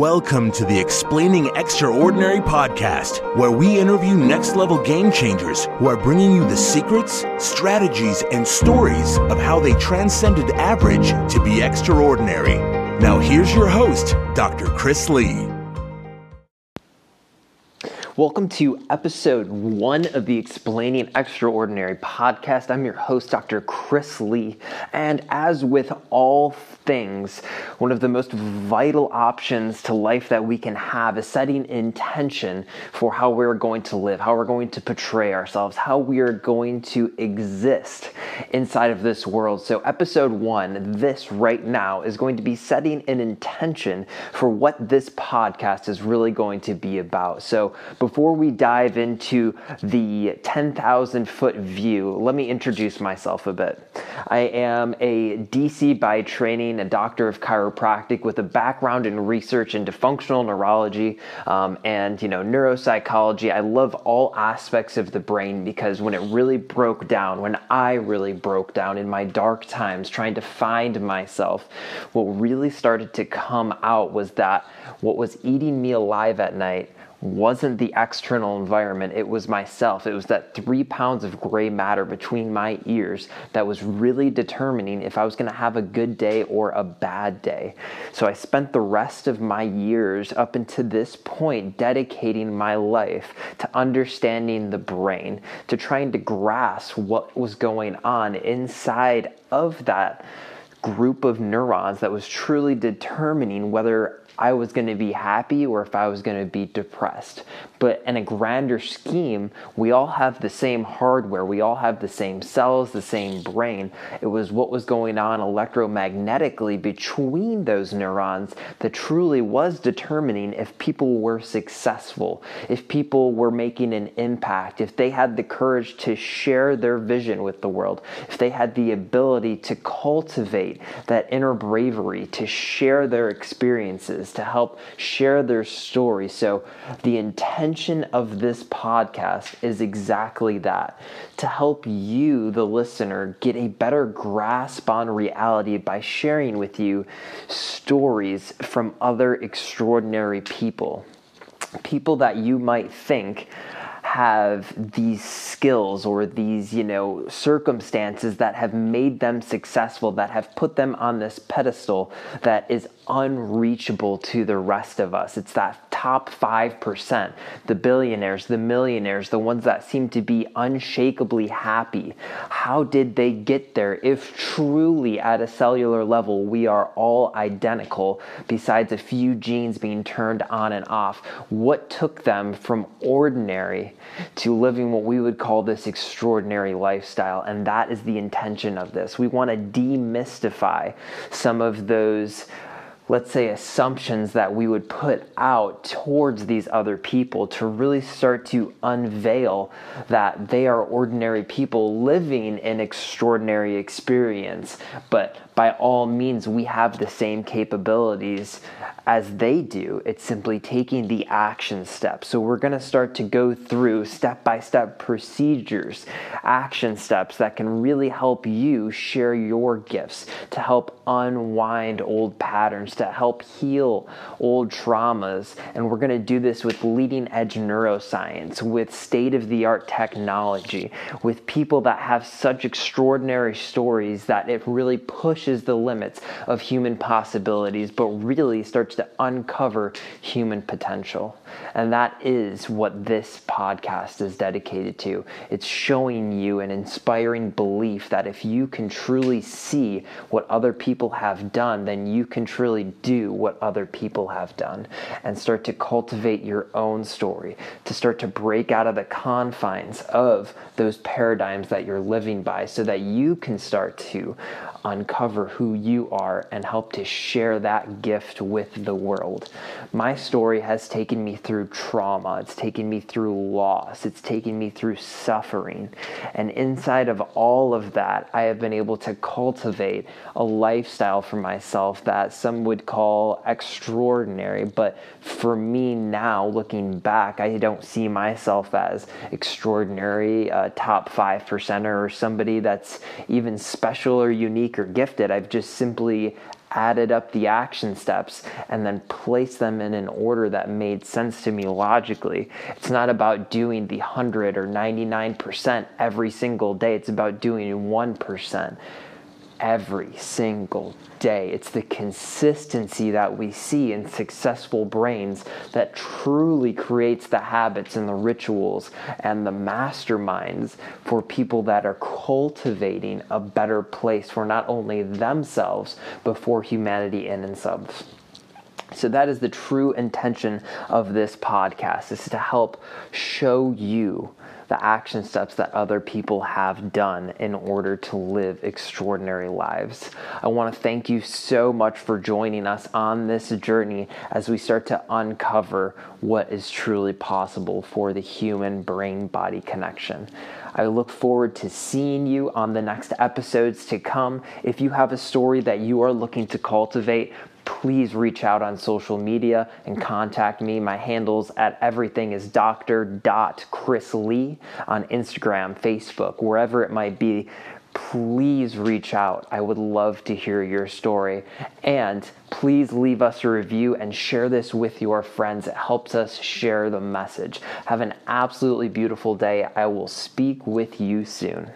Welcome to the Explaining Extraordinary podcast, where we interview next level game changers who are bringing you the secrets, strategies, and stories of how they transcended average to be extraordinary. Now, here's your host, Dr. Chris Lee. Welcome to episode one of the Explaining Extraordinary podcast. I'm your host, Dr. Chris Lee. And as with all things, one of the most vital options to life that we can have is setting intention for how we're going to live, how we're going to portray ourselves, how we are going to exist inside of this world. So, episode one, this right now, is going to be setting an intention for what this podcast is really going to be about. So, before we dive into the 10,000 foot view, let me introduce myself a bit. I am a DC by training, a doctor of chiropractic with a background in research into functional neurology um, and you know neuropsychology. I love all aspects of the brain because when it really broke down, when I really broke down in my dark times trying to find myself, what really started to come out was that what was eating me alive at night wasn't the external environment, it was myself. It was that three pounds of gray matter between my ears that was really determining if I was going to have a good day or a bad day. So I spent the rest of my years up until this point dedicating my life to understanding the brain, to trying to grasp what was going on inside of that group of neurons that was truly determining whether I was going to be happy or if I was going to be depressed. But in a grander scheme, we all have the same hardware, we all have the same cells, the same brain. It was what was going on electromagnetically between those neurons that truly was determining if people were successful, if people were making an impact, if they had the courage to share their vision with the world, if they had the ability to cultivate that inner bravery, to share their experiences to help share their story. So, the intention of this podcast is exactly that to help you, the listener, get a better grasp on reality by sharing with you stories from other extraordinary people. People that you might think have these skills or these, you know, circumstances that have made them successful, that have put them on this pedestal that is unreachable to the rest of us. It's that top 5%, the billionaires, the millionaires, the ones that seem to be unshakably happy. How did they get there if truly at a cellular level we are all identical besides a few genes being turned on and off? What took them from ordinary to living what we would call this extraordinary lifestyle? And that is the intention of this. We want to demystify some of those let's say, assumptions that we would put out towards these other people to really start to unveil that they are ordinary people living an extraordinary experience. But by all means, we have the same capabilities as they do. It's simply taking the action steps. So we're going to start to go through step by step procedures, action steps that can really help you share your gifts, to help unwind old patterns, to help heal old traumas. And we're going to do this with leading edge neuroscience, with state of the art technology, with people that have such extraordinary stories that it really pushes the limits of human possibilities, but really starts to uncover human potential. And that is what this podcast is dedicated to. It's showing you an inspiring belief that if you can truly see what other people have done, then you can truly do what other people have done and start to cultivate your own story, to start to break out of the confines of those paradigms that you're living by so that you can start to uncover who you are and help to share that gift with the world. My story has taken me through trauma, it's taken me through loss, it's taken me through suffering. And inside of all of that, I have been able to cultivate a lifestyle for myself that some would call extraordinary. But for me now, looking back, I don't see myself as extraordinary, uh, top five percenter, or somebody that's even special or unique or gifted. I've just simply added up the action steps and then placed them in an order that made sense to me logically. It's not about doing the 100 or 99% every single day, it's about doing 1% every single day. It's the consistency that we see in successful brains that truly creates the habits and the rituals and the masterminds for people that are cultivating a better place for not only themselves, but for humanity in themselves. So that is the true intention of this podcast is to help show you the action steps that other people have done in order to live extraordinary lives. I want to thank you so much for joining us on this journey as we start to uncover what is truly possible for the human brain body connection. I look forward to seeing you on the next episodes to come. If you have a story that you are looking to cultivate, please reach out on social media and contact me. My handles at everything is Dr. Chris Lee on Instagram, Facebook, wherever it might be. Please reach out. I would love to hear your story. And please leave us a review and share this with your friends. It helps us share the message. Have an absolutely beautiful day. I will speak with you soon.